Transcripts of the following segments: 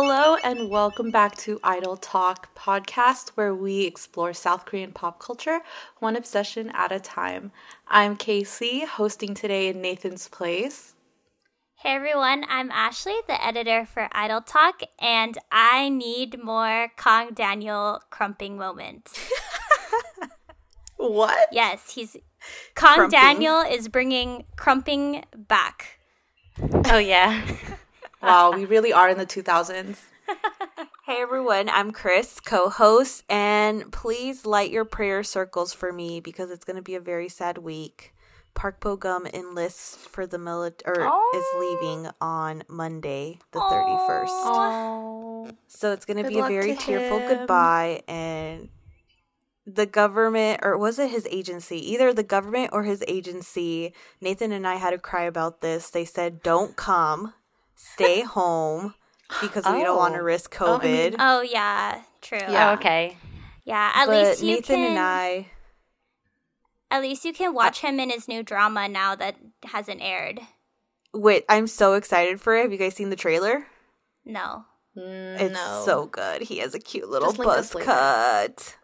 Hello and welcome back to Idol Talk podcast, where we explore South Korean pop culture one obsession at a time. I'm Casey, hosting today in Nathan's place. Hey everyone, I'm Ashley, the editor for Idol Talk, and I need more Kang Daniel crumping moments. what? Yes, he's Kong crumping. Daniel is bringing crumping back. Oh yeah. wow, we really are in the 2000s. Hey everyone, I'm Chris, co host, and please light your prayer circles for me because it's going to be a very sad week. Park Bo Gum enlists for the military, oh. is leaving on Monday, the 31st. Oh. So it's going to be a very tearful him. goodbye, and the government, or was it his agency? Either the government or his agency. Nathan and I had to cry about this. They said, don't come, stay home because oh. we don't want to oh. risk COVID. Oh, oh, yeah, true. Yeah, oh, okay. Yeah, at but least Nathan can... and I. At least you can watch him in his new drama now that hasn't aired. Wait, I'm so excited for it. Have you guys seen the trailer? No. Mm, it's no. so good. He has a cute little buzz cut.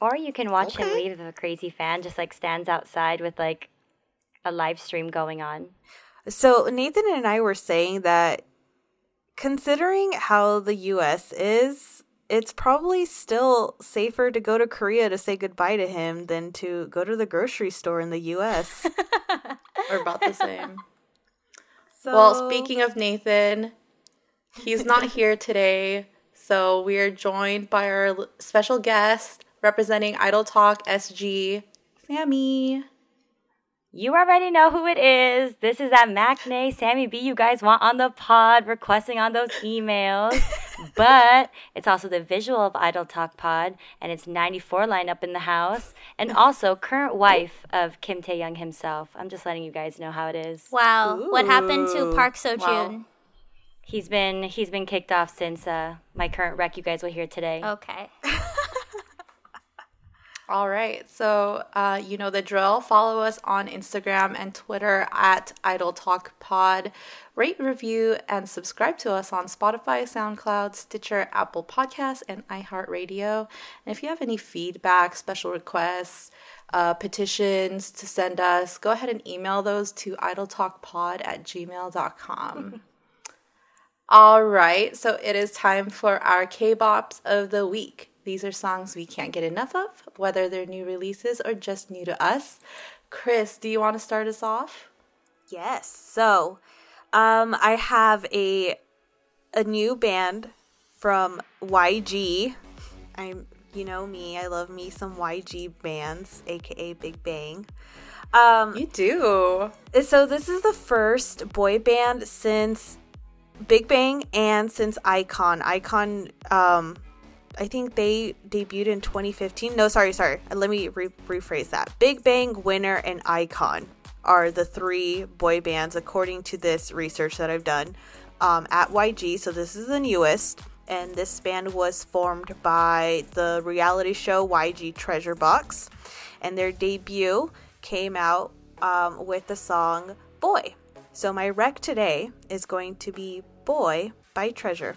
Or you can watch okay. him leave a crazy fan just like stands outside with like a live stream going on. So Nathan and I were saying that considering how the US is, it's probably still safer to go to Korea to say goodbye to him than to go to the grocery store in the US. We're about the same. So... Well, speaking of Nathan, he's not here today. So we are joined by our special guest representing Idol Talk SG, Sammy. You already know who it is. This is that maknae Sammy B you guys want on the pod, requesting on those emails. but it's also the visual of Idol Talk Pod, and it's 94 lineup in the house, and also current wife of Kim Tae Young himself. I'm just letting you guys know how it is. Wow, Ooh. what happened to Park Seo Joon? Wow. He's been he's been kicked off since uh, my current rec. You guys will hear today. Okay. All right. So, uh, you know the drill. Follow us on Instagram and Twitter at Idol Talk Pod. Rate, review, and subscribe to us on Spotify, SoundCloud, Stitcher, Apple Podcasts, and iHeartRadio. And if you have any feedback, special requests, uh, petitions to send us, go ahead and email those to idoltalkpod at gmail.com. All right. So, it is time for our K Bops of the week. These are songs we can't get enough of, whether they're new releases or just new to us. Chris, do you want to start us off? Yes. So, um, I have a a new band from YG. I'm, you know me, I love me some YG bands, aka Big Bang. Um, you do. So this is the first boy band since Big Bang and since Icon. Icon um, I think they debuted in 2015. No, sorry, sorry. Let me re- rephrase that. Big Bang, Winner, and Icon are the three boy bands according to this research that I've done um, at YG. So this is the newest, and this band was formed by the reality show YG Treasure Box, and their debut came out um, with the song Boy. So my rec today is going to be Boy by Treasure.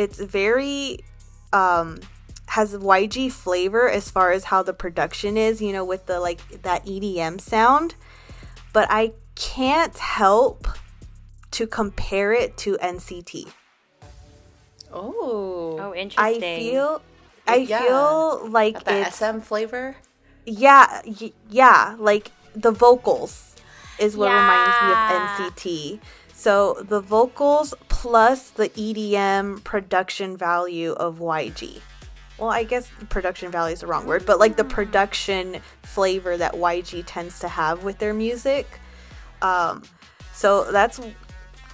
it's very um has YG flavor as far as how the production is, you know, with the like that EDM sound. But I can't help to compare it to NCT. Oh. Oh, interesting. I feel I yeah. feel like the SM flavor. Yeah, y- yeah, like the vocals is what yeah. reminds me of NCT. So the vocals plus the EDM production value of YG well, I guess production value is the wrong word, but like the production flavor that YG tends to have with their music. Um, so that's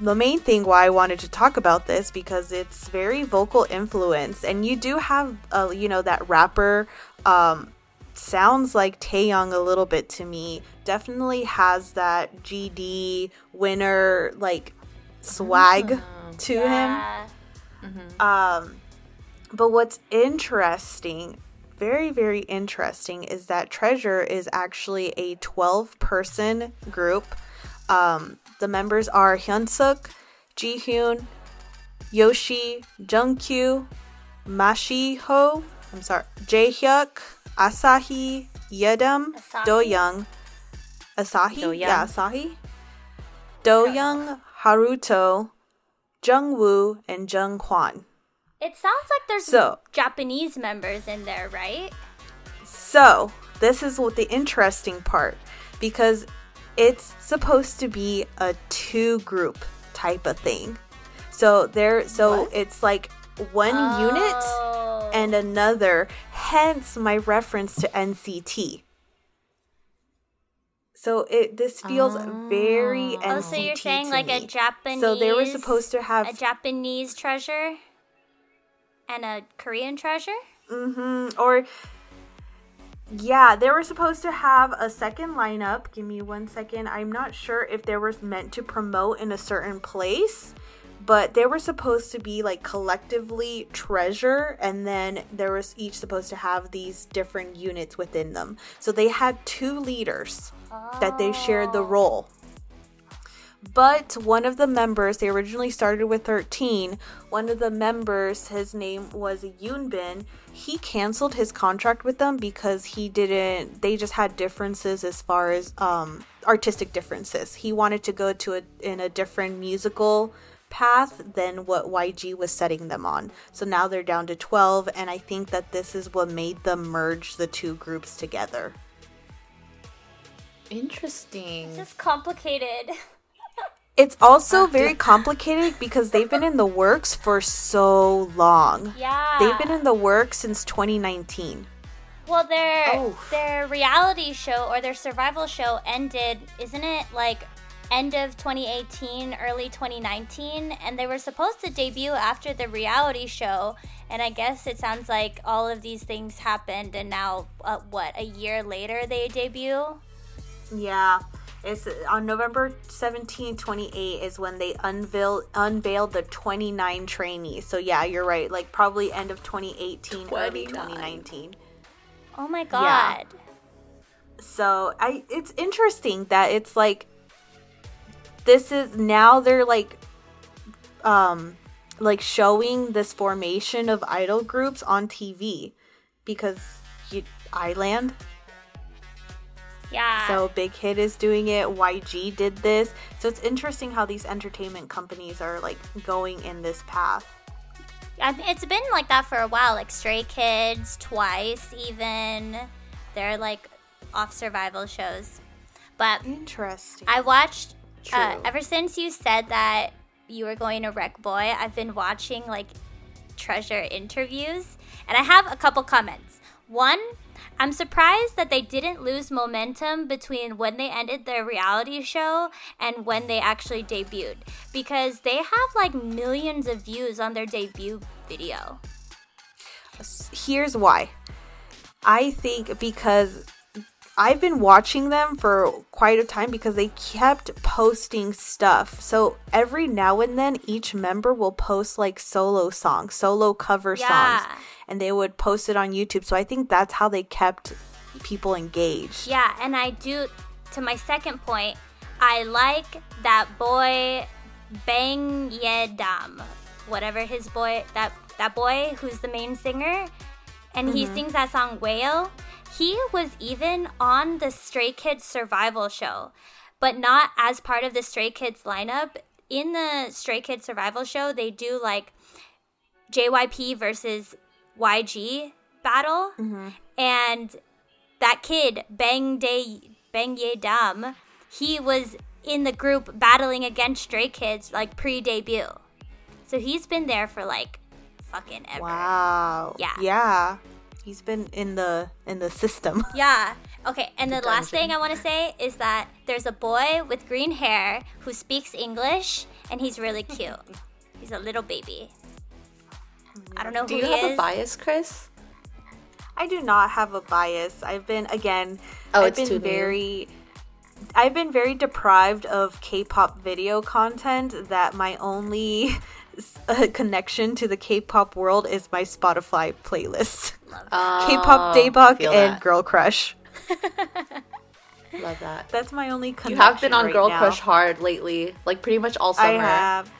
the main thing why I wanted to talk about this because it's very vocal influence, and you do have, uh, you know, that rapper um, sounds like Taeyong a little bit to me. Definitely has that GD winner like swag to Yeah. him. Um, but what's interesting, very very interesting, is that Treasure is actually a twelve person group. Um, the members are Hyunsuk, Jihyun, Yoshi, Jungkyu, Mashiho. I'm sorry, Jaehyuk, Asahi, Yedam, Asahi? Doyoung, Asahi, Doyoung. yeah, Asahi, Doyoung, Haruto, Jung Jungwoo, and Jung Hwan. It sounds like there's So- Japanese members in there, right? So, this is what the interesting part because it's supposed to be a two group type of thing. So there so What? it's like one unit Oh. and another, hence my reference to NCT. So it this feels very NCT. Oh, so you're saying like a. Japanese? So they were supposed to have a Japanese treasure and a Korean treasure. Mm-hmm. Or yeah, they were supposed to have a second lineup. Give me one second. I'm not sure if they were meant to promote in a certain place, but they were supposed to be like collectively treasure, and then there was each supposed to have these different units within them. So they had two leaders that they shared the role. But one of the members, they originally started with 13. One of the members, his name was Yoonbin. He canceled his contract with them because he didn't, they just had differences as far as um, artistic differences. He wanted to go to a, in a different musical path than what YG was setting them on. So now they're down to 12, and I think that this is what made them merge the two groups together. Interesting. This is complicated. It's also very complicated because they've been in the works for so long. Yeah. They've been in the works since 2019. Well, their Oh. their reality show or their survival show ended, isn't it? Like end of 2018, early 2019, and they were supposed to debut after the reality show. And I guess it sounds like all of these things happened, and now uh, what? A year later, they debut. Yeah. It's on November 17, 28 is when they unveiled unveiled the 29 trainees. So yeah, you're right. Like probably end of 2018, early 2019. Oh my god! Yeah. so i it's interesting that it's like this is now they're like um like showing this formation of idol groups on tv because you, I-LAND Yeah. so big hit is doing it yg did this so it's interesting how these entertainment companies are like going in this path I it's been like that for a while. Like Stray Kids, Twice, even. They're like off survival shows. But interesting I watched, uh, ever since you said that you were going to Wreck Boy, I've been watching like treasure interviews. And I have a couple comments. One, I'm surprised that they didn't lose momentum between when they ended their reality show and when they actually debuted because they have like millions of views on their debut video. here's why. I think because I've been watching them for quite a time because they kept posting stuff. So every now and then, each member will post like solo songs, solo cover Yeah. songs, and they would post it on YouTube. So I think that's how they kept people engaged. Yeah, and I do, to my second point, I like that boy Bang Yedam, whatever his boy, that, that boy who's the main singer, and he mm-hmm. sings that song Whale. He was even on the Stray Kids survival show, but not as part of the Stray Kids lineup. In the Stray Kids survival show, they do like JYP versus YG battle, mm-hmm. and that kid Bang Day Bang Ye Dam, he was in the group battling against Stray Kids like pre-debut. So he's been there for like fucking ever. Wow. Yeah. Yeah. He's been in the in the system. Yeah. Okay, and the last thing I want to say is that there's a boy with green hair who speaks English and he's really cute. he's a little baby. I don't know Do who you he have is. a bias, Chris? I do not have a bias. I've been again. Oh, I've it's been too new. very. I've been very deprived of K-pop video content. That my only uh, connection to the K-pop world is my Spotify playlist. K-pop Oh, and that. Girl Crush. Love that. That's my only connection. You connection. have been on right Girl now. Crush hard lately, like pretty much all summer. I have.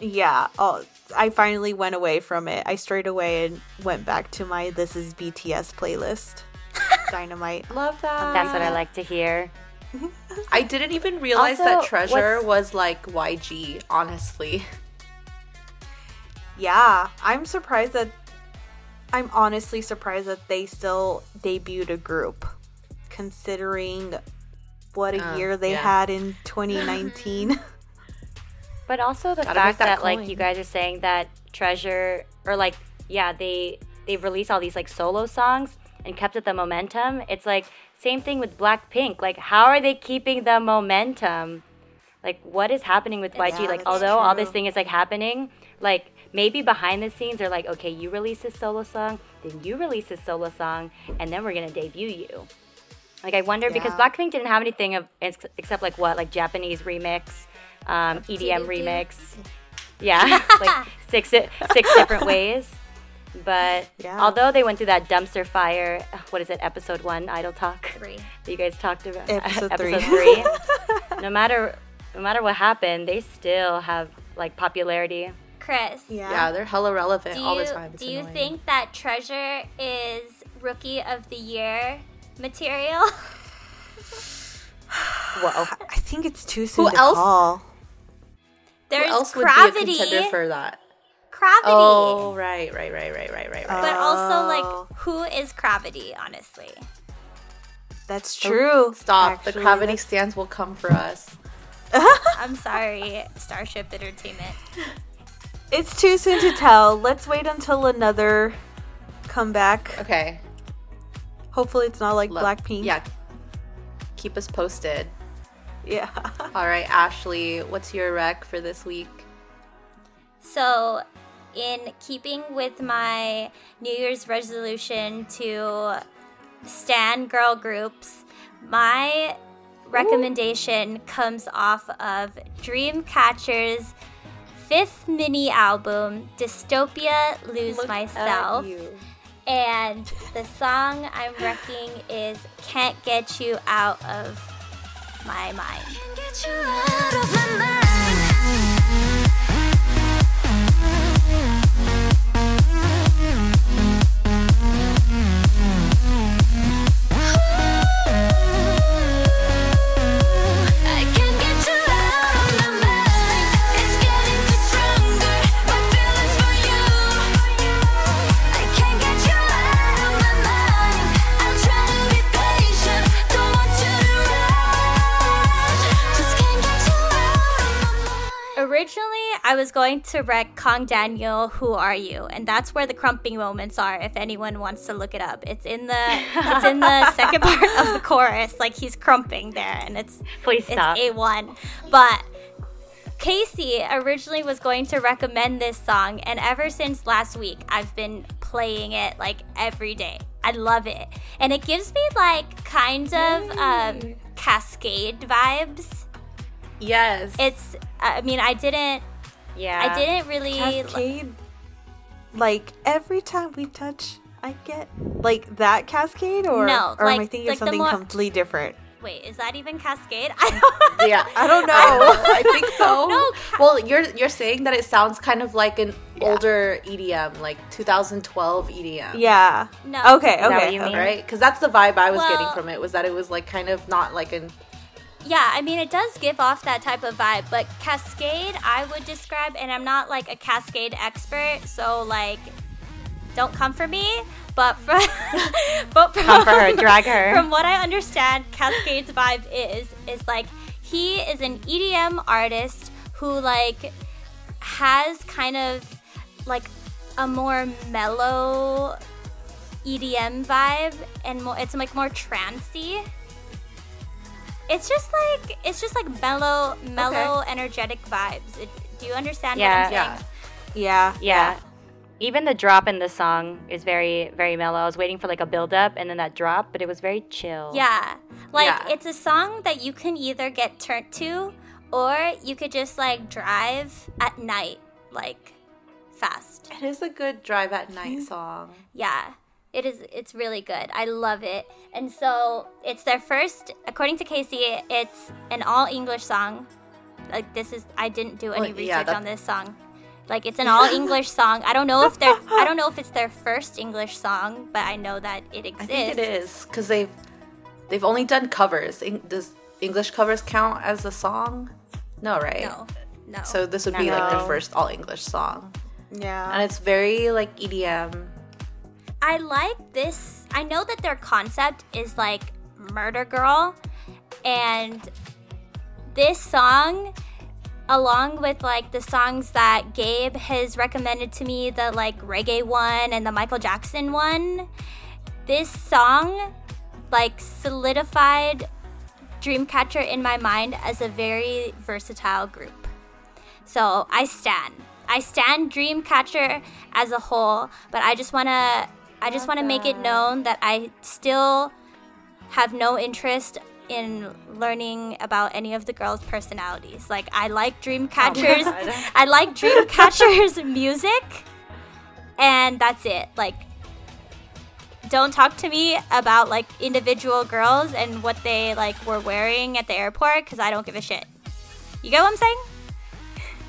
Yeah. Oh, I finally went away from it. I strayed away and went back to my This Is BTS playlist. Dynamite. Love that. That's what I like to hear. I didn't even realize Also, that Treasure what's- was like YG, honestly. Yeah, I'm surprised that. I'm honestly surprised that they still debuted a group, considering what a Uh, year they yeah. had in 2019. But also the Gotta fact that that, like you guys are saying that Treasure or like yeah they they've released all these like solo songs and kept up the momentum. It's like same thing with Blackpink. Like how are they keeping the momentum? Like what is happening with YG? Yeah, like that's although all this thing is like happening, like maybe behind the scenes they're like okay you release this solo song, then you release this solo song, and then we're gonna debut you. Like I wonder because Blackpink didn't have anything of except like what like Japanese remix, um, EDM remix. Yeah, like six six different ways. But Yeah. although they went through that dumpster fire, what is it, episode one, Idol Talk Three. that you guys talked about, Episode three. three. no matter no matter what happened, they still have like popularity. Chris, Yeah, yeah, they're hella relevant do all the time. It's do you annoying. think that Treasure is Rookie of the Year material? well, I think it's too soon Who to else? call. There's Who else would Cravity. be a contender for that? Cravity. Oh, right, right, right, right, right, right, right. But also, Oh. like, who is Cravity, honestly? That's oh, true. Stop. the actually. Cravity That's- stands will come for us. I'm sorry, Starship Entertainment. It's too soon to tell. Let's wait until another comeback. Okay. Hopefully, it's not like love- Blackpink. Yeah. Keep us posted. Yeah. All right, Ashley, what's your rec for this week? So, in keeping with my New Year's resolution to stan girl groups, my recommendation comes off of Dreamcatcher's fifth mini album, Dystopia Lose Look at Myself. you. And the song I'm wrecking is Can't Get You Out of My Mind. Can't get you out of my mind. Originally, I was going to wreck Kang Daniel, Who Are You? And that's where the crumping moments are, if anyone wants to look it up. It's in the it's in the second part of the chorus, like he's crumping there, and it's Please it's stop. A1. But Casey originally was going to recommend this song, and ever since last week, I've been playing it like every day. I love it. And it gives me like kind of um, cascade vibes. Yes. It's, I mean, I didn't, yeah. I didn't really. Cascade. Like every time we touch, I get like that cascade, or No, or am I like- thinking like of something more- completely different? Wait, is that even cascade? I don't. yeah. I don't know. I think so. No, Well, you're you're saying that it sounds kind of like an older EDM, like 2012 EDM. yeah. No. Okay. that Okay. what you mean? okay. Right? Because that's the vibe I was getting from it. Was that it was like kind of not like an Yeah, I mean, it does give off that type of vibe, but Kaskade, I would describe, and I'm not like a Kaskade expert, so like, don't come for me. But from, but from, Come for her, drag her. From what I understand, Kaskade's vibe is is like he is an EDM artist who like has kind of like a more mellow EDM vibe and more it's like more trancey. It's just like it's just like mellow mellow energetic vibes. It, Do you understand Yeah. what I'm saying? Yeah. Yeah. Yeah. Even the drop in the song is very, very mellow. I was waiting for like a build up and then that drop, but it was very chill. Yeah. Like Yeah. it's a song that you can either get turned to or you could just like drive at night like fast. It is a good drive at night song. Yeah. It is it's really good. I love it. And so it's their first according to Casey, it's an all English song. Like this is I didn't do any Well, yeah, research that- on this song. Like it's an all English song. I don't know if they're I don't know if it's their first English song, but I know that it I think it is because they've they've only done covers. En- Does English covers count as a song? No, right? No. No. So this would be like their first all English song, Yeah. and it's very like E EDM. I like this. I know that their concept is like Murder Girl, and this song, along with like the songs that Gabe has recommended to me, the like reggae one and the Michael Jackson one, this song like solidified Dreamcatcher in my mind as a very versatile group. So I stand. I stand Dreamcatcher as a whole, but I just wanna I just wanna make it known that I still have no interest in learning about any of the girls' personalities. Like I like Dreamcatcher's I like Dreamcatcher's music and that's it. Like don't talk to me about like individual girls and what they like were wearing at the airport because I don't give a shit. You get what I'm saying?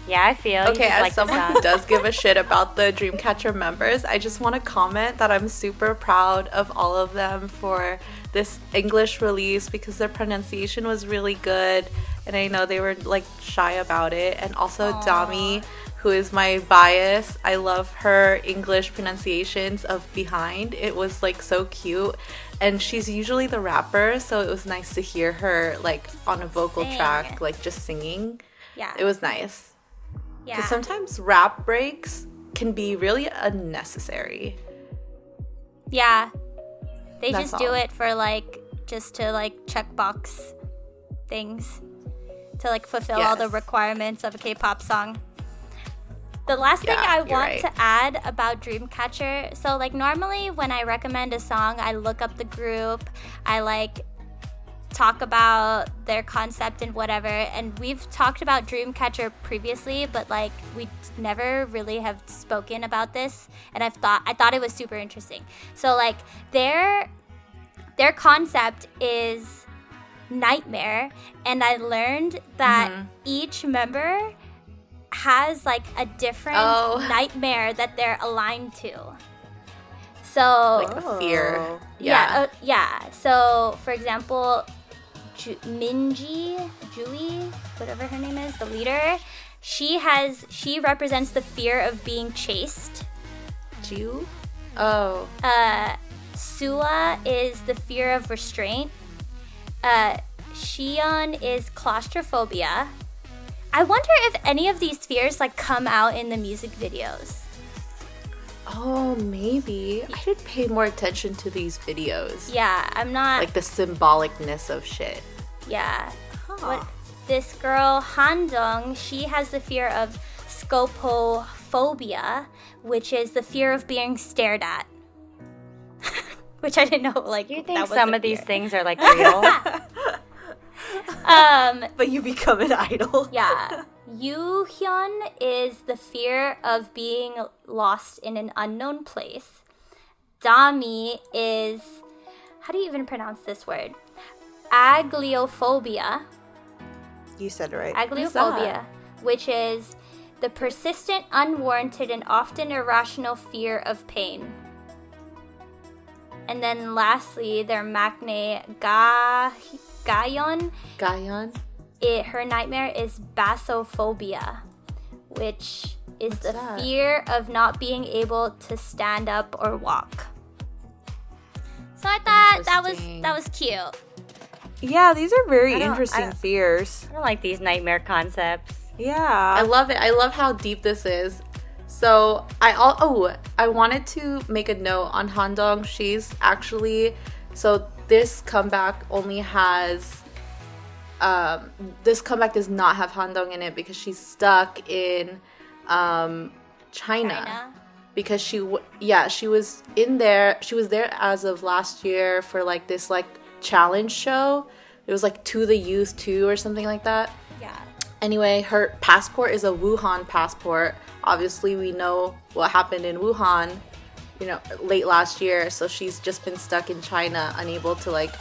Yeah, I feel. Okay, as like someone who does give a shit about the Dreamcatcher members, I just want to comment that I'm super proud of all of them for this English release because their pronunciation was really good, and I know they were like shy about it. And also Dami, who is my bias, I love her English pronunciations of Behind. It was like so cute. And she's usually the rapper, so it was nice to hear her like on a vocal Sing. track, like just singing. Yeah. It was nice. Yeah. Because sometimes rap breaks can be really unnecessary. Yeah. They That's just do it for like just to like check box things to like fulfill all the requirements of a K-pop song. The last thing I want right. to add about Dreamcatcher, so like normally when I recommend a song, I look up the group, I like talk about their concept and whatever. And we've talked about Dreamcatcher previously, but like we never really have spoken about this. And I've thought I thought it was super interesting. So like their their concept is nightmare, and I learned that Mm-hmm. each member has like a different Oh. nightmare that they're aligned to. So Like a fear. Oh. yeah, Yeah. uh, yeah. So, for example, Ju- Minji, Jui, whatever her name is, the leader, she has she represents the fear of being chased. Jew? Oh. Uh, Sua is the fear of restraint. Uh, Shion is claustrophobia. I wonder if any of these fears like come out in the music videos. Oh, maybe. I should pay more attention to these videos. Yeah, I'm not. Like the symbolicness of shit. Yeah. What this girl Handong, she has the fear of scopophobia, which is the fear of being stared at. which I didn't know like Do you that think was some a of these things are like real? Um But you become an idol. yeah. Yu Hyun is the fear of being lost in an unknown place. Dami is how do you even pronounce this word? Agliophobia. You said it right. Agliophobia, which is the persistent, unwarranted, and often irrational fear of pain. And then lastly, their maknae Ga Gayon. Gayon? It, her nightmare is basophobia, which is the that? fear of not being able to stand up or walk. So I thought that was that was cute. yeah, these are very I don't- I interesting fears. I don't like these nightmare concepts. Yeah. I love it. I love how deep this is. So I all oh I wanted to make a note on Handong. She's actually so this comeback only has um, this comeback does not have Handong in it because she's stuck in um, China. China. Because she, w- yeah, she was in there. She was there as of last year for like this like challenge show. It was like to the youth too or something like that. Yeah. Anyway, her passport is a Wuhan passport. Obviously, we know what happened in Wuhan, you know, late last year. So she's just been stuck in China, unable to like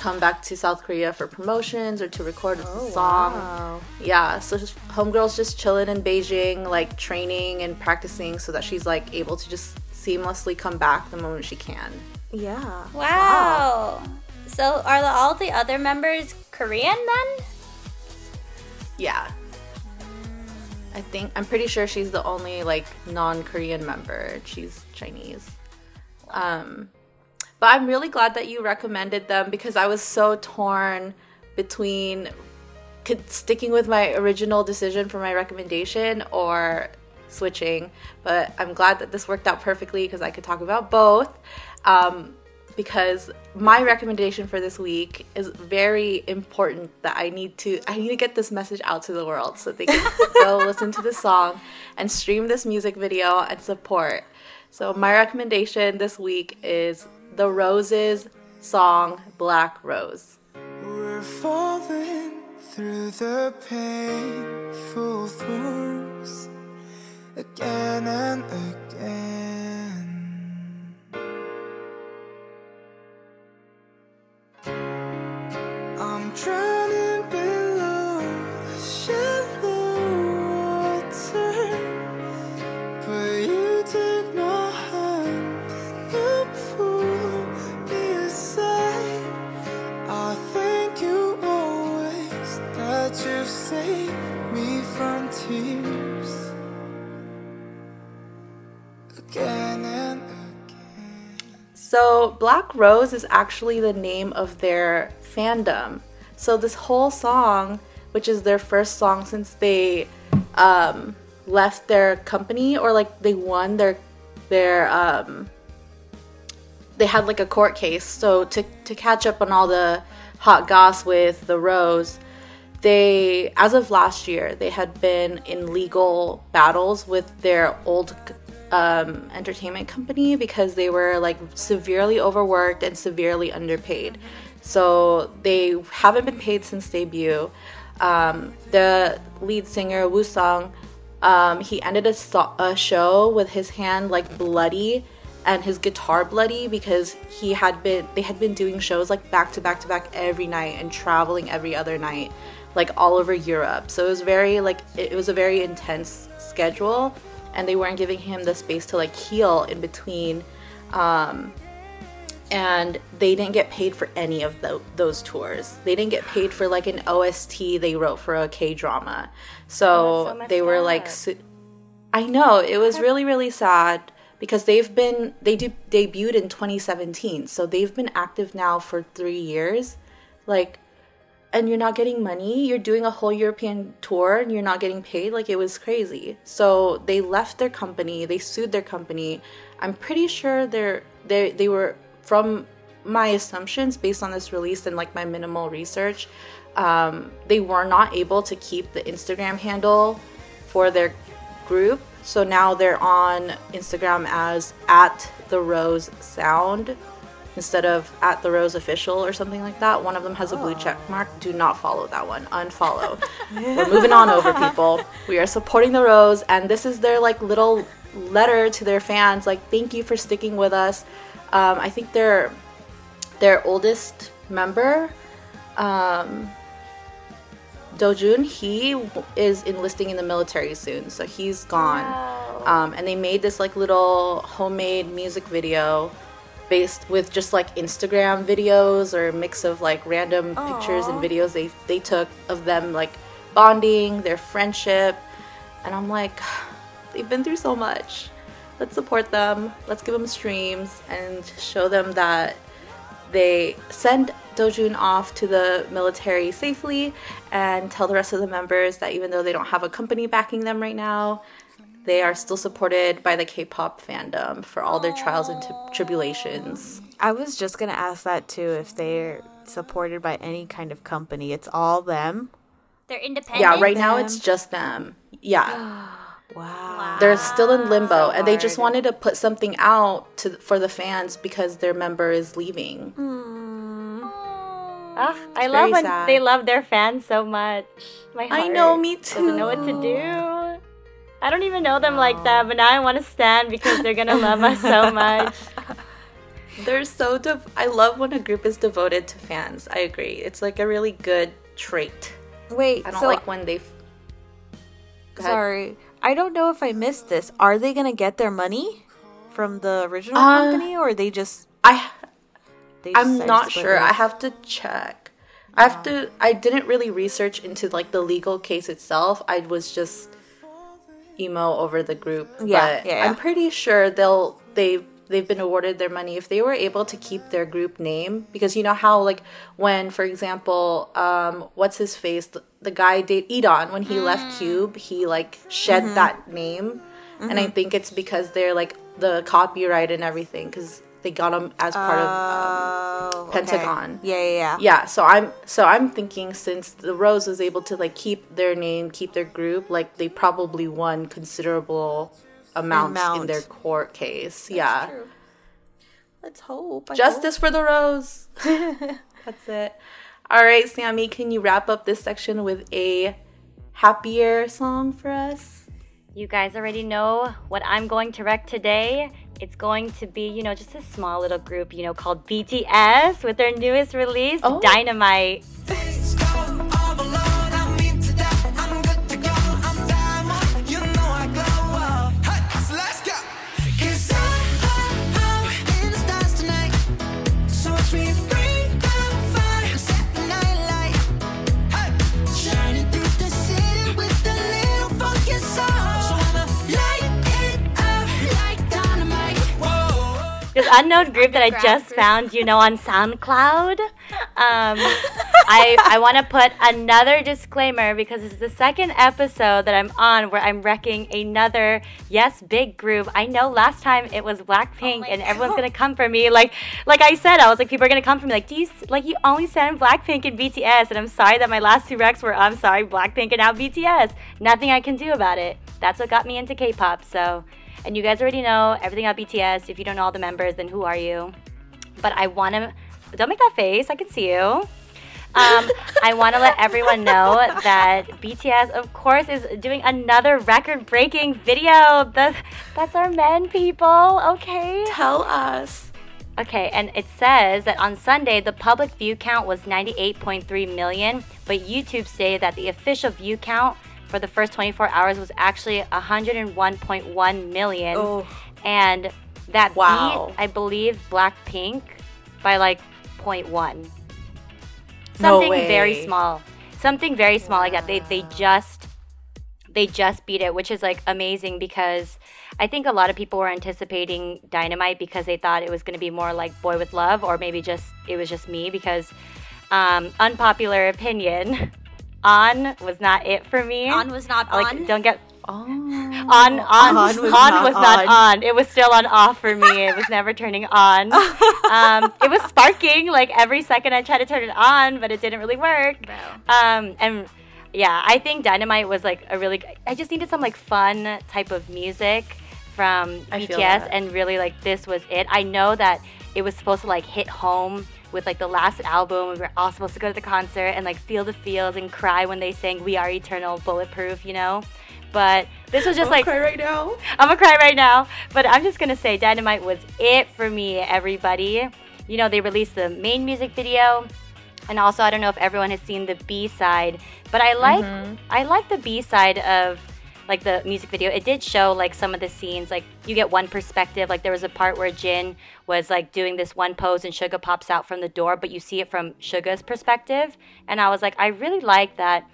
come back to South Korea for promotions or to record a song. Wow. Yeah, so just- homegirl's just chilling in Beijing, like training and practicing so that she's like able to just seamlessly come back the moment she can. Yeah. Wow. So are the, all the other members Korean then? Yeah. I think I'm pretty sure she's the only like non-Korean member. She's Chinese. Um but I'm really glad that you recommended them because I was so torn between sticking with my original decision for my recommendation or switching. But I'm glad that this worked out perfectly because I could talk about both. Um, because my recommendation for this week is very important that I need to I need to get this message out to the world so they can go listen to the song and stream this music video and support. So my recommendation this week is The Roses song Black Rose. We're falling through the painful thorns again and again. I'm drowning So, Black Rose is actually the name of their fandom. So, this whole song, which is their first song since they um, left their company or like they won their their um, they had like a court case. So to to catch up on all the hot goss with the Rose, they as of last year they had been in legal battles with their old um, entertainment company because they were like severely overworked and severely underpaid. So they haven't been paid since debut. Um, the lead singer Woo Sung, um, he ended a, so- a show with his hand like bloody and his guitar bloody because he had been they had been doing shows like back to back to back every night and traveling every other night like all over Europe. So it was very like it was a very intense schedule and they weren't giving him the space to like heal in between um and they didn't get paid for any of tho- those tours. They didn't get paid for like an OST they wrote for a K drama. So, so they were like, su- I know it was really really sad because they've been they de- debuted in 2017, so they've been active now for three years, like. And you're not getting money. You're doing a whole European tour and you're not getting paid. Like it was crazy. So they left their company. They sued their company. I'm pretty sure they're they they were from my assumptions based on this release and like my minimal research. Um, they were not able to keep the Instagram handle for their group. So now they're on Instagram as at the Rose Sound instead of at the Rose Official or something like that. One of them has a blue check mark. Do not follow that one. Unfollow. We're moving on over, people. We are supporting the Rose, and this is their like little letter to their fans. Like, thank you for sticking with us. Um, I think their their oldest member Dojun, he is enlisting in the military soon, so he's gone. Um, and they made this like little homemade music video based with just like Instagram videos or a mix of like random pictures and videos they they took of them like bonding, their friendship, and I'm like, they've been through so much. Let's support them. Let's give them streams and show them that they send Dojun off to the military safely and tell the rest of the members that even though they don't have a company backing them right now, they are still supported by the K-pop fandom for all their trials and t- tribulations. I was just gonna ask that too if they're supported by any kind of company. It's all them. They're independent. Yeah, right now it's just them. Yeah. Wow. They're still in limbo and they just wanted to put something out to for the fans because their member is leaving. Ah, I love very when sad. they love their fans so much. My heart I know, me too. Doesn't know what to do. I don't even know them like that, but now I want to stand because they're gonna love us so much. They're so dev- I love when a group is devoted to fans. I agree. It's like a really good trait. Wait, I don't so like when they f- sorry. I don't know if I missed this. Are they gonna get their money from the original Uh, company, or they just? I They just I'm not sure. it I have to check. I have to. I didn't really research into like the legal case itself. I was just emo over the group. Yeah, but yeah, yeah. I'm pretty sure they'll they they've been awarded their money if they were able to keep their group name because you know how like when for example um what's his face the, the guy date E'Dawn when he Mm. left Cube he like shed Mm-hmm. that name and I think it's because they're like the copyright and everything because they got them as part of um, Oh, okay. Pentagon. Yeah, yeah, yeah. yeah so i'm so i'm thinking since the rose was able to like keep their name keep their group like they probably won considerable amounts in their court case yeah True. Let's hope. I justice for the rose that's it all right sammy can you wrap up this section with a happier song for us You guys already know what I'm going to wreck today. It's going to be, you know, just a small little group, you know, called BTS with their newest release, Oh. Dynamite. Unknown group that I just group. found, you know, on SoundCloud. Um, I I want to put another disclaimer because it's the second episode that I'm on where I'm wrecking another yes big group. I know last time it was Blackpink Oh and everyone's God. gonna come for me. Like like I said, I was like people are gonna come for me. Like do you like you only send Blackpink and BTS? And I'm sorry that my last two wrecks were I'm sorry Blackpink and now BTS. Nothing I can do about it. That's what got me into K-pop. So. And you guys already know everything about BTS. If you don't know all the members, then who are you? But I want to. Don't make that face. I can see you. Um, I want to let everyone know that BTS, of course, is doing another record-breaking video. That's, that's our men, people. Okay. tell us Okay, and it says that on Sunday the public view count was 98.3 million, but YouTube stated that the official view count for the first 24 hours was actually 101.1 million. Oh. And that Wow. beat, I believe, Blackpink by like 0.1. No Something very small. Something very small like that. They they just they just beat it, which is like amazing because I think a lot of people were anticipating Dynamite because they thought it was going to be more like Boy with Love, or maybe just it was just me because um, unpopular opinion, On was not it for me. On was not like on. don't get oh on on On on was was, not not, on. on. It was still on off for me. It was never turning on. um, it was sparking like every second I tried to turn it on, but it didn't really work. Bro. Um, and yeah, I think Dynamite was like a really. I just needed some like fun type of music from I BTS, and really like this was it. I know that it was supposed to like hit home with like the last album. We were all supposed to go to the concert and like feel the feels and cry when they sang "We Are Eternal," bulletproof, you know. But this was just like I'm like cry right now I'm gonna cry right now. But I'm just gonna say Dynamite was it for me, everybody. You know, they released the main music video. And also I don't know if everyone has seen the B side, but I like mm-hmm. I like the B side of like the music video. It did show like some of the scenes, like you get one perspective. Like there was a part where Jin was like doing this one pose and Suga pops out from the door, but you see it from Suga's perspective. And I was like, I really like that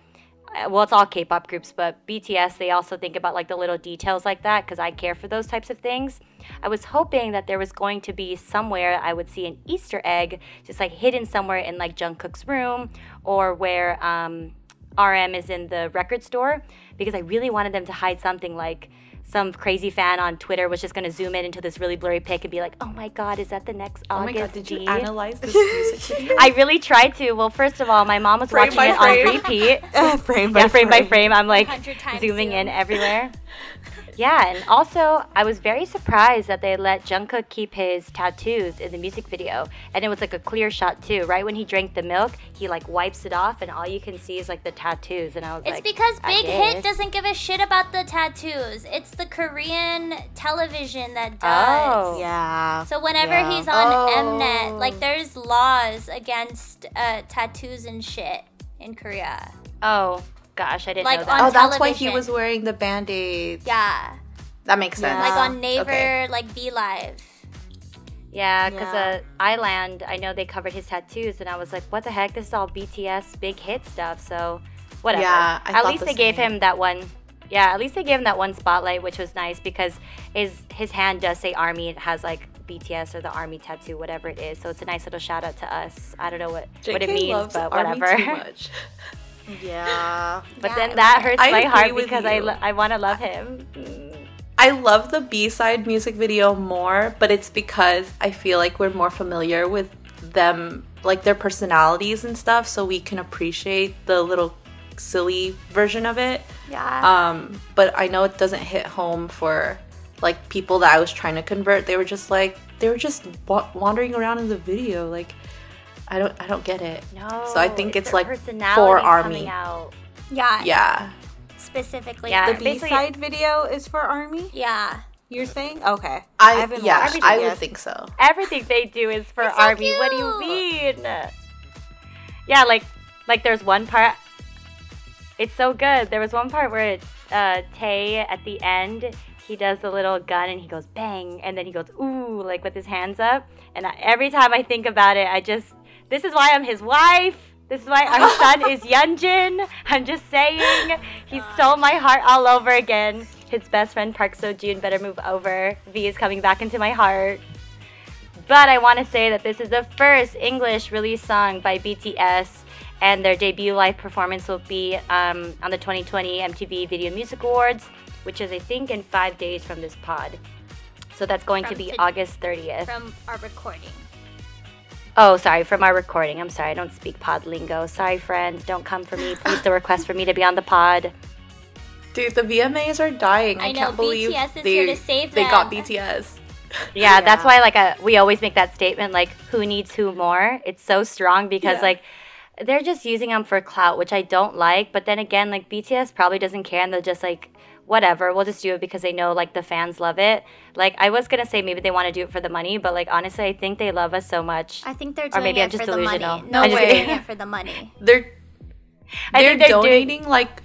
uh, well, it's all K-pop groups, but BTS they also think about like the little details like that because I care for those types of things. I was hoping that there was going to be somewhere I would see an Easter egg, just like hidden somewhere in like Jungkook's room or where um, RM is in the record store, because I really wanted them to hide something like some crazy fan on Twitter was just gonna zoom in into this really blurry pic and be like, "Oh my God, is that the next Oh my god, did you D?" analyze this music video? I really tried to. Well, first of all, my mom was Frame watching by it frame. on repeat. frame by yeah, frame by frame. I'm like 100 times zooming in everywhere. Yeah, and also I was very surprised that they let Jungkook keep his tattoos in the music video, and it was like a clear shot too. Right when he drank the milk, he like wipes it off, and all you can see is like the tattoos. And I was like, It's like, because Big Hit doesn't give a shit about the tattoos. It's the Korean television that does. Oh. Yeah. So whenever Yeah. he's on Oh. Mnet, like there's laws against uh, tattoos and shit in Korea. Oh gosh, I didn't Like know that. on oh, that's why he television. was wearing the band-aids. Yeah, That makes sense. like Ah, on Naver, okay. like V Live. Yeah, because Yeah. uh, I-LAND, I know they covered his tattoos, and I was like, what the heck? This is all BTS big hit stuff. So, whatever. Yeah, I at thought least the they gave same. him that one. Yeah, at least they gave him that one spotlight, which was nice because his his hand does say Army. It has like BTS or the Army tattoo, whatever it is. So it's a nice little shout out to us. I don't know what what it JK means, loves but Army whatever. too much. Yeah. but Yeah, then that hurts I my heart with because I lo- I want to love him. Mm. I love the B-side music video more, but it's because I feel like we're more familiar with them, like their personalities and stuff, so we can appreciate the little silly version of it. Yeah. Um, but I know it doesn't hit home for like people that I was trying to convert. They were just like they were just wa- wandering around in the video. Like I don't I don't get it. No, So I think it's their like for army. out. yeah. Yeah. Specifically. Yeah. The B side video is for Army. Yeah. You're saying? Okay. I, haven't yeah, watched it I yet. would think so. everything they do is for It's so army what do you mean yeah like like there's one part it's so good there was one part where it's uh tay at the end he does a little gun and he goes bang and then he goes ooh like with his hands up and I, every time i think about it i just this is why i'm his wife this is why our son is Yeontan. I'm just saying, he stole my heart all over again. His best friend Park Seo Joon better move over. V is coming back into my heart. But I want to say that this is the first English release song by BTS, and their debut live performance will be um, on the 2020 MTV Video Music Awards, which is, I think, in five days from this pod. So that's going to be to- August 30th. From our recording. Oh, sorry, from our recording. I'm sorry, I don't speak pod lingo. Sorry, friends. Don't come for me. Please don't request for me to be on the pod. Dude, the VMAs are dying. I, I know, can't believe BTS is they, here to save they got. BTS. Yeah, that's why like uh we always make that statement like who needs who more. It's so strong because Yeah. like they're just using them for clout, which I don't like. But then again, like BTS probably doesn't care and they're just like whatever, we'll just do it because they know like the fans love it. Like I was gonna say maybe they want to do it for the money, but like honestly, I think they love us so much. I think they're Or maybe it I'm just for the money. delusional. No I'm way. They're doing it for the money. They're they're, they're doing- donating like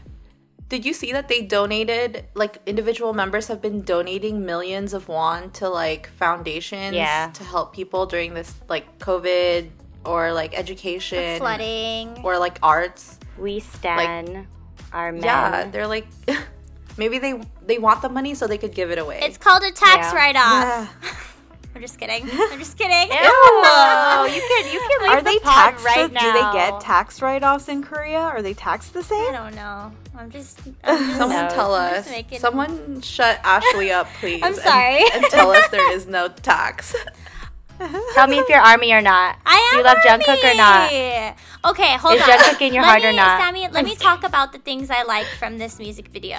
did you see that they donated like individual members have been donating millions of won to like foundations Yeah. to help people during this like covid or like education the Flooding. or like arts We stan our men. yeah they're like maybe they they want the money so they could give it away It's called a tax Yeah. write-off. I'm just kidding. I'm just kidding. Ew, you can you can leave Are the they pod taxed? right do now. they get tax write-offs in Korea? Are they taxed the same? I don't know. I'm just. I'm just Someone knows? tell us. just making- Someone shut Ashley up, please. I'm and- sorry. And, tell us there is no tax. Tell me if you're army or not. I am. Do am you love Jungkook or not? not? Okay, hold Is on. Is Jungkook in your let heart or not? Sammy, let me talk about the things I like from this music video.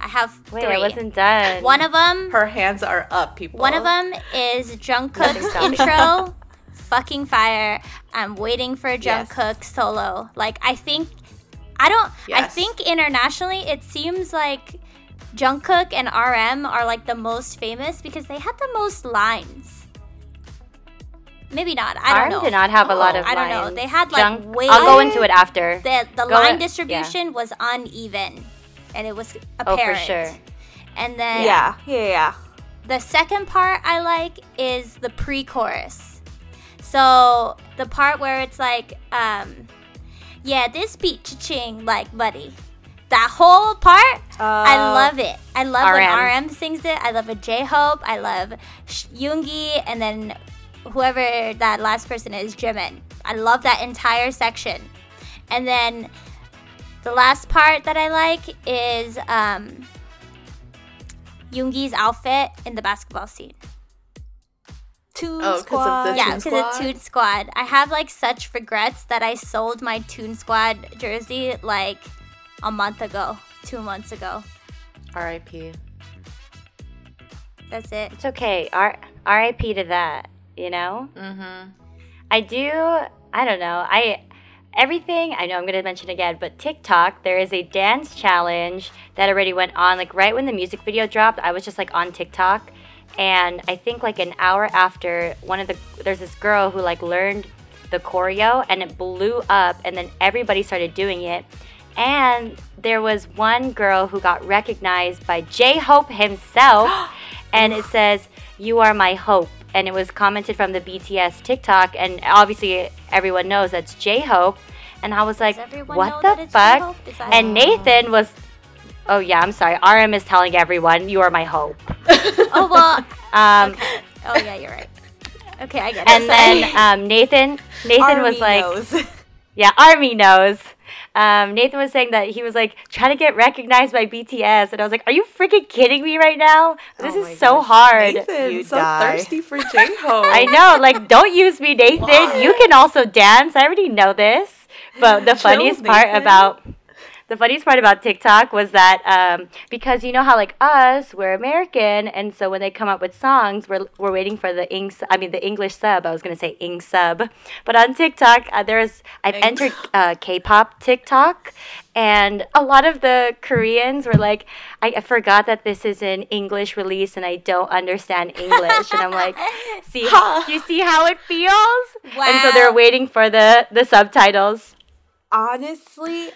I have Wait, three. I wasn't done. One of them. Her hands are up, people. One of them is Jungkook's stopping. intro. Fucking fire! I'm waiting for Yes. Jungkook solo. Like I think, I don't. I think internationally, it seems like Jungkook and RM are like the most famous because they had the most lines. Maybe not. I don't Arm know. did not have a lot oh, of I don't know. They had like Junk- way. I'll go into it after. The the Go line a- distribution was uneven, and it was apparent. Oh, for sure. And then Yeah, yeah, yeah. the second part I like is the pre-chorus. So the part where it's like, um, yeah, this beat cha-ching like buddy. That whole part, I Uh, love it. I love when RM. RM sings it. I love a J Hope. I love Yoongi, and then whoever that last person is, Jimin. I love that entire section. And then the last part that I like is um, Yoongi's outfit in the basketball scene. Toon Oh, 'cause of the Squad. Yeah, Toon because of Squad? Tune Squad. I have like such regrets that I sold my Tune Squad jersey like a month ago, two months ago. R.I.P. That's it. It's okay. R- R.I.P. to that. You know. Mm-hmm. I do. I don't know. I everything. I know I'm gonna mention again, but TikTok. There is a dance challenge that already went on. Like right when the music video dropped, I was just like on TikTok, and I think like an hour after, one of the there's this girl who like learned the choreo, and it blew up, and then everybody started doing it. And there was one girl who got recognized by J Hope himself, and it says, You are my hope. And it was commented from the BTS TikTok, and obviously everyone knows that's J Hope. And I was like, What the fuck? J-Hope? Is that- And Nathan was, Oh, yeah, I'm sorry. RM is telling everyone, You are my hope. Oh well. Um, okay. Oh yeah, you're right. Okay, I get it. And Sorry. then um, Nathan, Nathan Army was like, knows. Yeah, Army knows. Um, Nathan was saying that he was like trying to get recognized by BTS, and I was like, "Are you freaking kidding me right now? This Oh my is so gosh. hard." Nathan, You so die. thirsty for J-Hope. I know, like, don't use me, Nathan. You can also dance. I already know this. But the funniest part Nathan. about the funniest part about TikTok was that um, because you know how like us, we're American, and so when they come up with songs, we're we're waiting for the ing. I mean the English sub. I was gonna say ing sub, but on TikTok, uh, there's I've entered uh, K-pop TikTok, and a lot of the Koreans were like, I, I forgot that this is an English release, and I don't understand English, and I'm like, see, you see how it feels, and so they're waiting for the the subtitles. Honestly,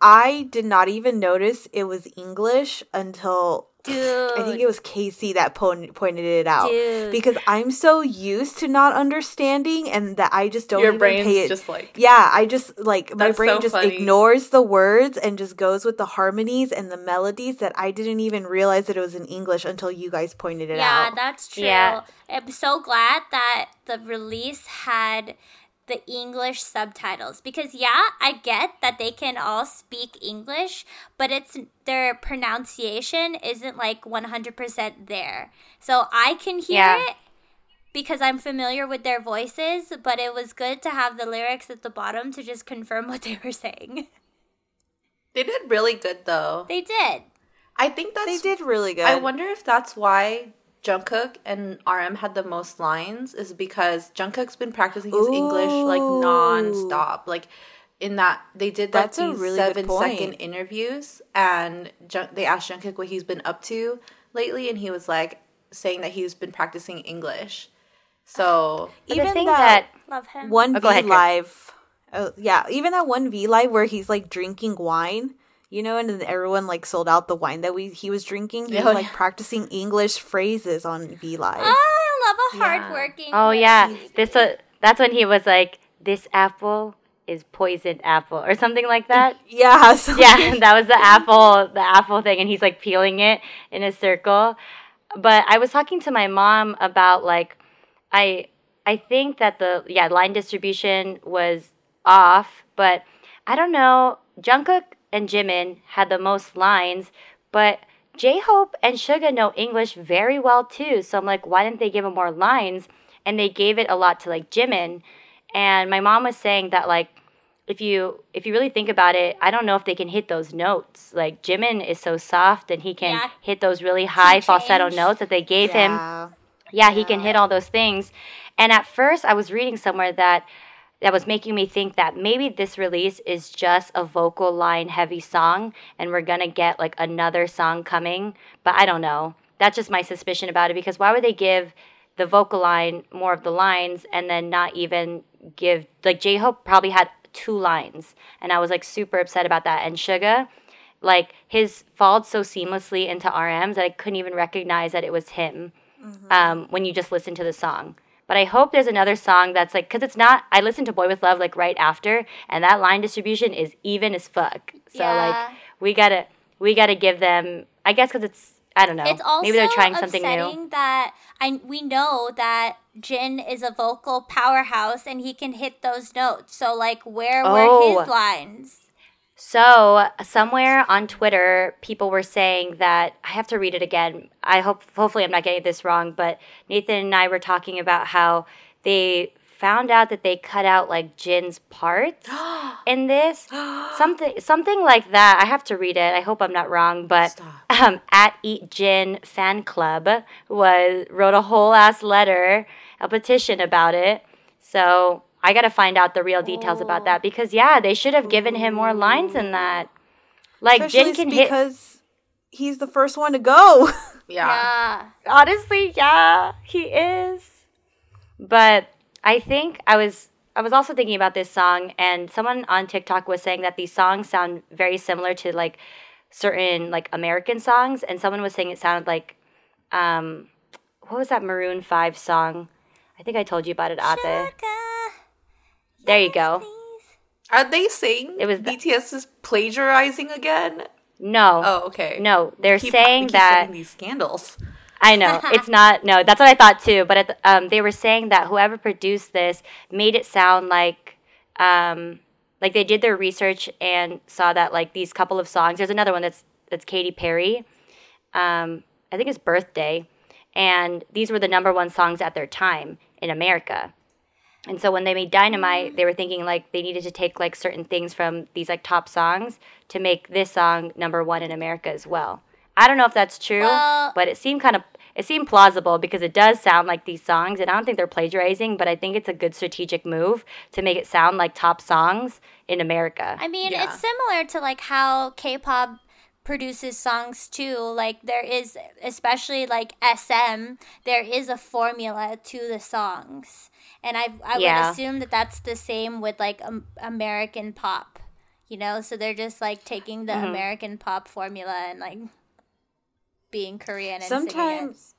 I did not even notice it was English until Dude. I think it was Casey that po- pointed it out Dude. because I'm so used to not understanding and that I just don't Your even brain's pay it. just like yeah, I just like my brain so just funny. ignores the words and just goes with the harmonies and the melodies that I didn't even realize that it was in English until you guys pointed it Yeah, out. Yeah, that's true. Yeah. I'm so glad that the release had the English subtitles because yeah, I get that they can all speak English, but it's their pronunciation isn't like 100% there. So I can hear Yeah. it because I'm familiar with their voices, but it was good to have the lyrics at the bottom to just confirm what they were saying. they did really good though. They did. I think that's they did really good. I wonder if that's why Jungkook and RM had the most lines is because Jungkook's been practicing his English like Ooh. non-stop. Like in that they did that That's a these really good seven point. second interviews and Jung- they asked Jungkook what he's been up to lately and he was like saying that he's been practicing English. So But even the thing that, that Love him. one Oh, V ahead, live. Oh yeah, even that one V live where he's like drinking wine, you know, and then everyone like sold out the wine that we he was drinking. He Oh, was like yeah. practicing English phrases on V live. Oh, I love a hardworking. Oh yeah, this was that's when he was like, "This apple is poisoned apple" or something like that. yeah, so yeah, that was the apple, the apple thing, and he's like peeling it in a circle. But I was talking to my mom about like, I I think that the yeah line distribution was off, but I don't know. Jungkook and Jimin had the most lines, but J Hope and Suga know English very well too. So I'm like, why didn't they give him more lines? And they gave it a lot to like Jimin. And my mom was saying that like if you if you really think about it, I don't know if they can hit those notes. Like Jimin is so soft and he can Yeah. hit those really high falsetto notes that they gave him Yeah. yeah, he can hit all those things. And at first, I was reading somewhere that that was making me think that maybe this release is just a vocal line heavy song, and we're gonna get like another song coming. But I don't know. That's just my suspicion about it because why would they give the vocal line more of the lines and then not even give like J Hope probably had two lines, and I was like super upset about that. And Suga, like his followed so seamlessly into RMs that I couldn't even recognize that it was him um, when you just listen to the song. But I hope there's another song that's like, because it's not, I listened to Boy with Love like right after, and that line distribution is even as fuck. So Yeah. like, we gotta, we gotta give them, I guess because it's, I don't know, It's also maybe they're trying something new. that I we know that Jin is a vocal powerhouse and he can hit those notes. So like, where were Oh. his lines? So, somewhere on Twitter, people were saying that I have to read it again. I hope, hopefully, I'm not getting this wrong, but Nathan and I were talking about how they found out that they cut out like Jin's parts in this. something, something like that. I have to read it. I hope I'm not wrong, but um, at Eat Jin fan club was wrote a whole ass letter, a petition about it. So I got to find out the real details about that because yeah, they should have given him more lines than that. Like Especially Jin can hit. because he's the first one to go. Yeah. Yeah. Honestly, yeah, he is. But I think I was I was also thinking about this song and someone on TikTok was saying that these songs sound very similar to like certain like American songs and someone was saying it sounded like um what was that Maroon 5 song? I think I told you about it Ate. There you go. Are they saying It was the- BTS is plagiarizing again? No. Oh, okay. No, they're Keep- saying that these scandals. I know it's not. No, that's what I thought too. But at the, um, they were saying that whoever produced this made it sound like, um, like they did their research and saw that like these couple of songs. There's another one that's that's Katy Perry. Um, I think it's Birthday, and these were the number one songs at their time in America. And so when they made Dynamite, mm. they were thinking like they needed to take like certain things from these like top songs to make this song number one in America as well. I don't know if that's true, Well- but it seemed kind of it seemed plausible because it does sound like these songs, and I don't think they're plagiarizing, but I think it's a good strategic move to make it sound like top songs in America. I mean, Yeah. it's similar to like how K-pop produces songs too. Like there is, especially like SM, there is a formula to the songs, and I I Yeah. would assume that that's the same with like um, American pop. You know, so they're just like taking the American pop formula and like being Korean and singing it. Sometimes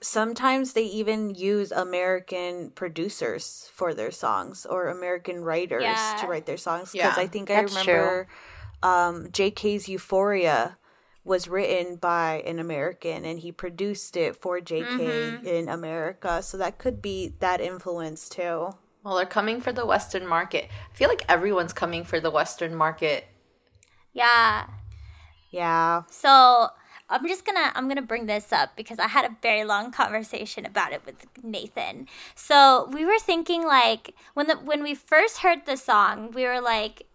sometimes they even use American producers for their songs or American writers Yeah. to write their songs Yeah, because I think I remember um, JK's Euphoria was written by an American and he produced it for JK Mm-hmm. in America so that could be that influence too. Well, they're coming for the Western market. I feel like everyone's coming for the Western market. Yeah. Yeah. So I'm just gonna I'm gonna bring this up because I had a very long conversation about it with Nathan. So we were thinking like when the when we first heard the song, we were like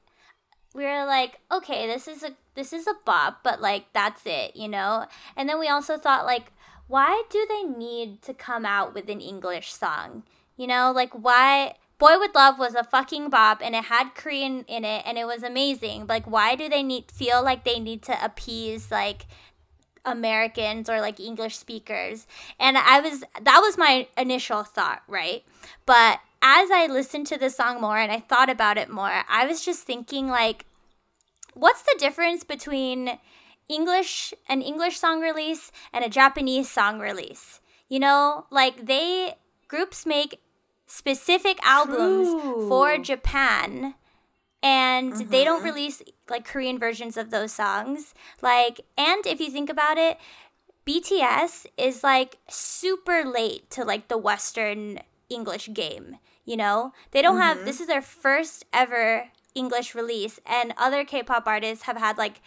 we were like, okay, this is a this is a bop, but like that's it, you know? And then we also thought like why do they need to come out with an English song? You know, like why Boy with Love was a fucking bop and it had Korean in it and it was amazing. Like why do they need feel like they need to appease like Americans or like English speakers. And I was that was my initial thought, right? But as I listened to the song more and I thought about it more, I was just thinking like what's the difference between English an English song release and a Japanese song release? You know, like they groups make specific albums for Japan and they don't mm-hmm. release like Korean versions of those songs. Like, and if you think about it, BTS is like super late to like the Western English game. You know, they don't have mm-hmm. this is their first ever English release, and other K-pop artists have had like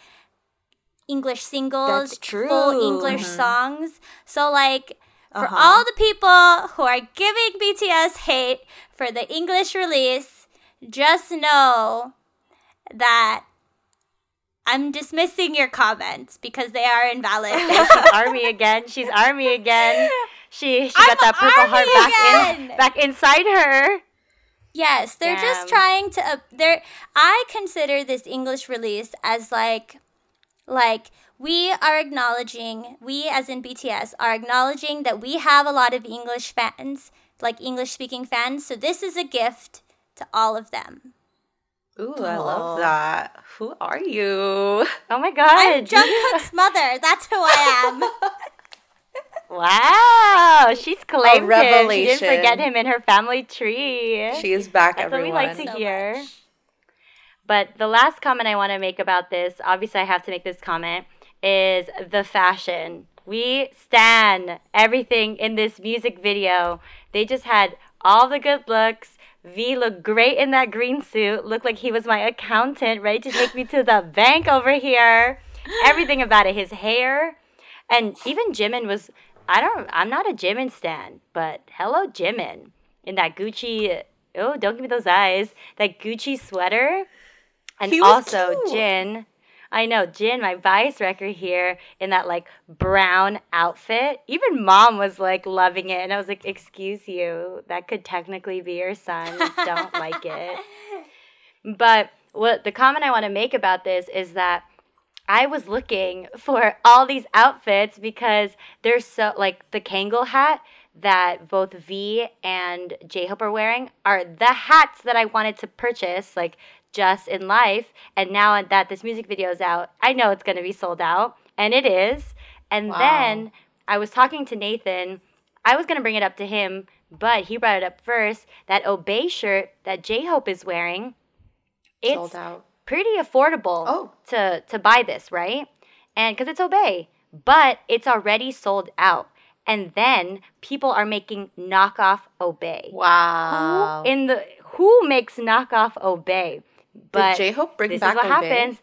English singles, full English songs. So like. For Uh-huh. all the people who are giving BTS hate for the English release, just know that I'm dismissing your comments because they are invalid. She's army again. She's army again. She she got I'm that purple heart army back in back inside her. Yes, they're just trying to. Uh, they're. I consider this English release as like, like we are acknowledging. We, as in BTS, are acknowledging that we have a lot of English fans, like English speaking fans. So this is a gift to all of them. Ooh, I love that. Who are you? Oh my god. I'm Jungkook's mother. That's who I am. Wow, she's claimed him. She didn't forget him in her family tree. She is back, That's everyone. what we like to So hear. much. But the last comment I want to make about this, obviously I have to make this comment, is the fashion. We stan everything in this music video. They just had all the good looks, V looked great in that green suit. Looked like he was my accountant, ready to take me to the bank over here. Everything about it, his hair, and even Jimin was. I don't. I'm not a Jimin stan, but hello, Jimin, in that Gucci. Oh, don't give me those eyes. That Gucci sweater, and also cute. Jin. I know Jin, my vice record here, in that like brown outfit. Even mom was like loving it, and I was like, "Excuse you, that could technically be your son. Don't like it." But what the comment I want to make about this is that I was looking for all these outfits because they're so like the Kangol hat that both V and J Hope are wearing are the hats that I wanted to purchase like just in life and now that this music video is out I know it's going to be sold out and it is and Wow. then I was talking to Nathan I was going to bring it up to him but he brought it up first that Obey shirt that J Hope is wearing it's Sold out. Pretty affordable Oh. to to buy this, right? And because it's Obey, but it's already sold out. And then people are making knockoff Obey. Wow. In the who makes knockoff Obey? But Did J-Hope bring this back is what Obey? happens.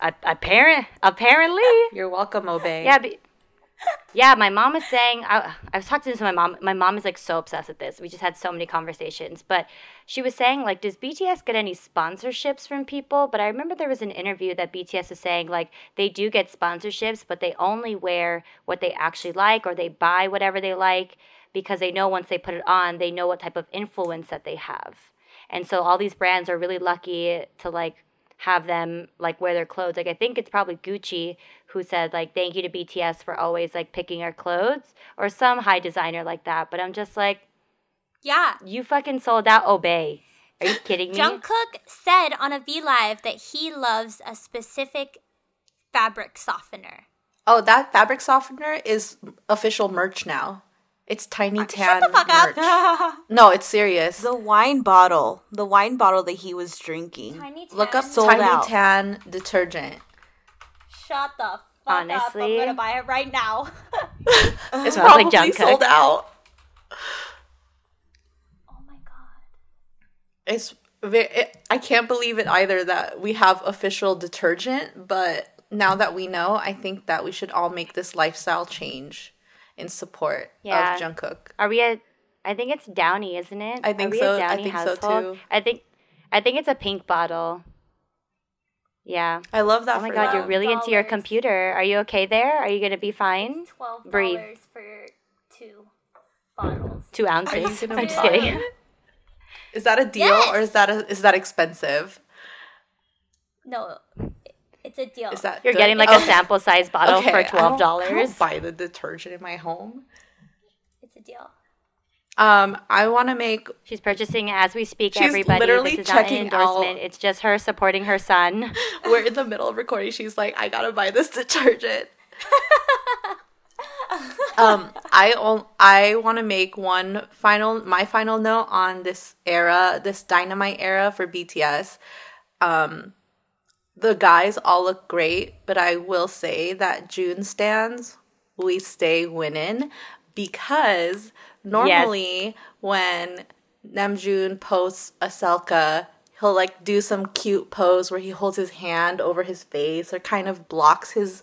Apparent, apparently, You're welcome, Obey. yeah, yeah. My mom is saying I, I was talking to my mom. My mom is like so obsessed with this. We just had so many conversations, but she was saying like, does BTS get any sponsorships from people? But I remember there was an interview that BTS was saying like they do get sponsorships, but they only wear what they actually like or they buy whatever they like because they know once they put it on, they know what type of influence that they have. And so all these brands are really lucky to like have them like wear their clothes. Like I think it's probably Gucci who said like thank you to BTS for always like picking our clothes or some high designer like that. But I'm just like Yeah. you fucking sold out Obey. Are you kidding me? Jungkook said on a V Live that he loves a specific fabric softener. Oh, that fabric softener is official merch now. It's Tiny uh, Tan Shut the fuck merch. up. No, it's serious. The wine bottle, the wine bottle that he was drinking. Tiny Look up Tan. Sold Tiny out. Tan detergent. Shut the fuck up. I'm gonna buy it right now. It's Sounds like probably Jungkook. sold out. oh my god. It's ve- it, I can't believe it either that we have official detergent, but now that we know, I think that we should all make this lifestyle change in support Yeah. of Jungkook. Are we a I think it's Downy, isn't it? I think Are we so. A I Downy think so, too. I think I think it's a pink bottle. Yeah. I love that. Oh my for god, you're them. really into your computer. Are you okay there? Are you gonna be fine? Twelve Breathe. dollars for two bottles. Two ounces. I'm just kidding. it? Is that a deal or is that a, is that expensive? No, it's a deal. Is that You're good? getting like Okay. a sample size bottle Okay, for twelve dollars? buy the detergent in my home. It's a deal. Um, I want to make She's purchasing as we speak. She's everybody, literally this is not an checking endorsement. out- It's just her supporting her son. we're in the middle of recording. She's like, I gotta buy this detergent. um, I I want to make one final my final note on this era, this dynamite era for BTS. Um, the guys all look great, but I will say that June stands we stay winning because normally when Namjoon posts a selca, he'll like do some cute pose where he holds his hand over his face or kind of blocks his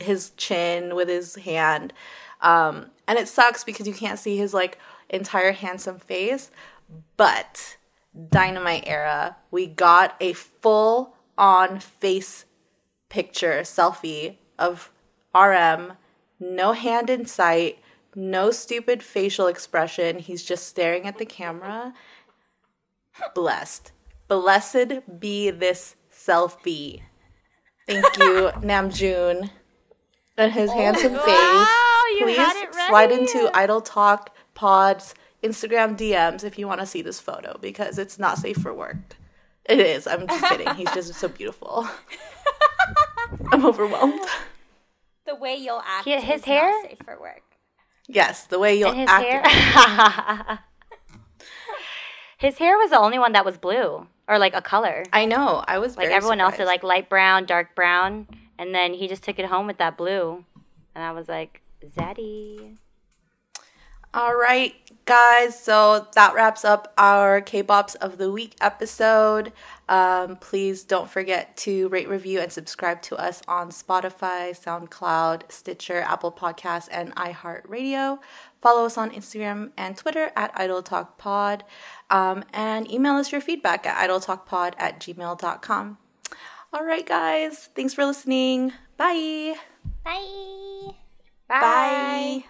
his chin with his hand. Um, and it sucks because you can't see his like entire handsome face. But Dynamite era, we got a full on face picture selfie of RM, no hand in sight, no stupid facial expression. He's just staring at the camera. Blessed. Blessed be this selfie. Thank you, Namjoon. And his oh handsome face. wow, oh, you Please had it slide into Idol Talk Pod's Instagram DMs if you want to see this photo because it's not safe for work. It is. I'm just kidding. He's just so beautiful. I'm overwhelmed. The way you'll act He- his is hair? not safe for work. Yes, the way you'll And his act. hair. his hair was the only one that was blue or like a color. I know. I was Like very everyone else is like light brown, dark brown, and then he just took it home with that blue, and I was like, Zaddy. All right, guys. So that wraps up our K-Bops of the Week episode. Um, please don't forget to rate, review, and subscribe to us on Spotify, SoundCloud, Stitcher, Apple Podcasts, and iHeartRadio. Follow us on Instagram and Twitter at Idol Talk Pod. Um, and email us your feedback at idoltalkpod at gmail.com. All right, guys. Thanks for listening. Bye. Bye. Bye.